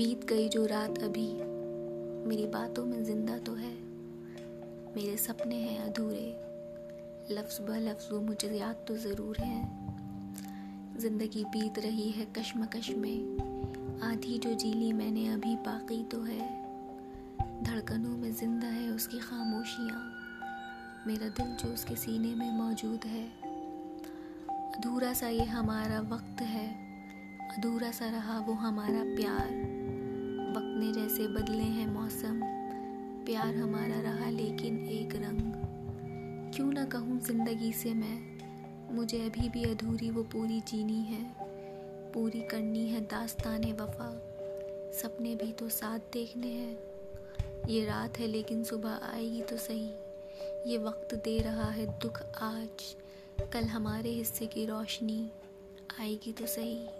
بیت گئی جو رات ابھی۔ میری باتوں میں زندہ تو ہے، میرے سپنے ہیں ادھورے۔ لفظ بہ لفظ وہ مجھے یاد تو ضرور ہیں۔ زندگی بیت رہی ہے کشمکش میں۔ آدھی جو جیلی میں نے ابھی باقی تو ہے۔ دھڑکنوں میں زندہ ہے اس کی خاموشیاں۔ میرا دل جو اس کے سینے میں موجود ہے۔ ادھورا سا یہ ہمارا وقت ہے۔ ادھورا سا رہا وہ ہمارا پیار۔ وقت نے جیسے بدلے ہیں موسم۔ پیار ہمارا رہا لیکن ایک رنگ۔ کیوں نہ کہوں زندگی سے میں، مجھے ابھی بھی ادھوری وہ پوری جینی ہے۔ پوری کرنی ہے داستان وفا۔ سپنے بھی تو ساتھ دیکھنے ہیں۔ یہ رات ہے لیکن صبح آئے گی تو صحیح۔ یہ وقت دے رہا ہے دکھ آج۔ کل ہمارے حصے کی روشنی آئے گی تو صحیح۔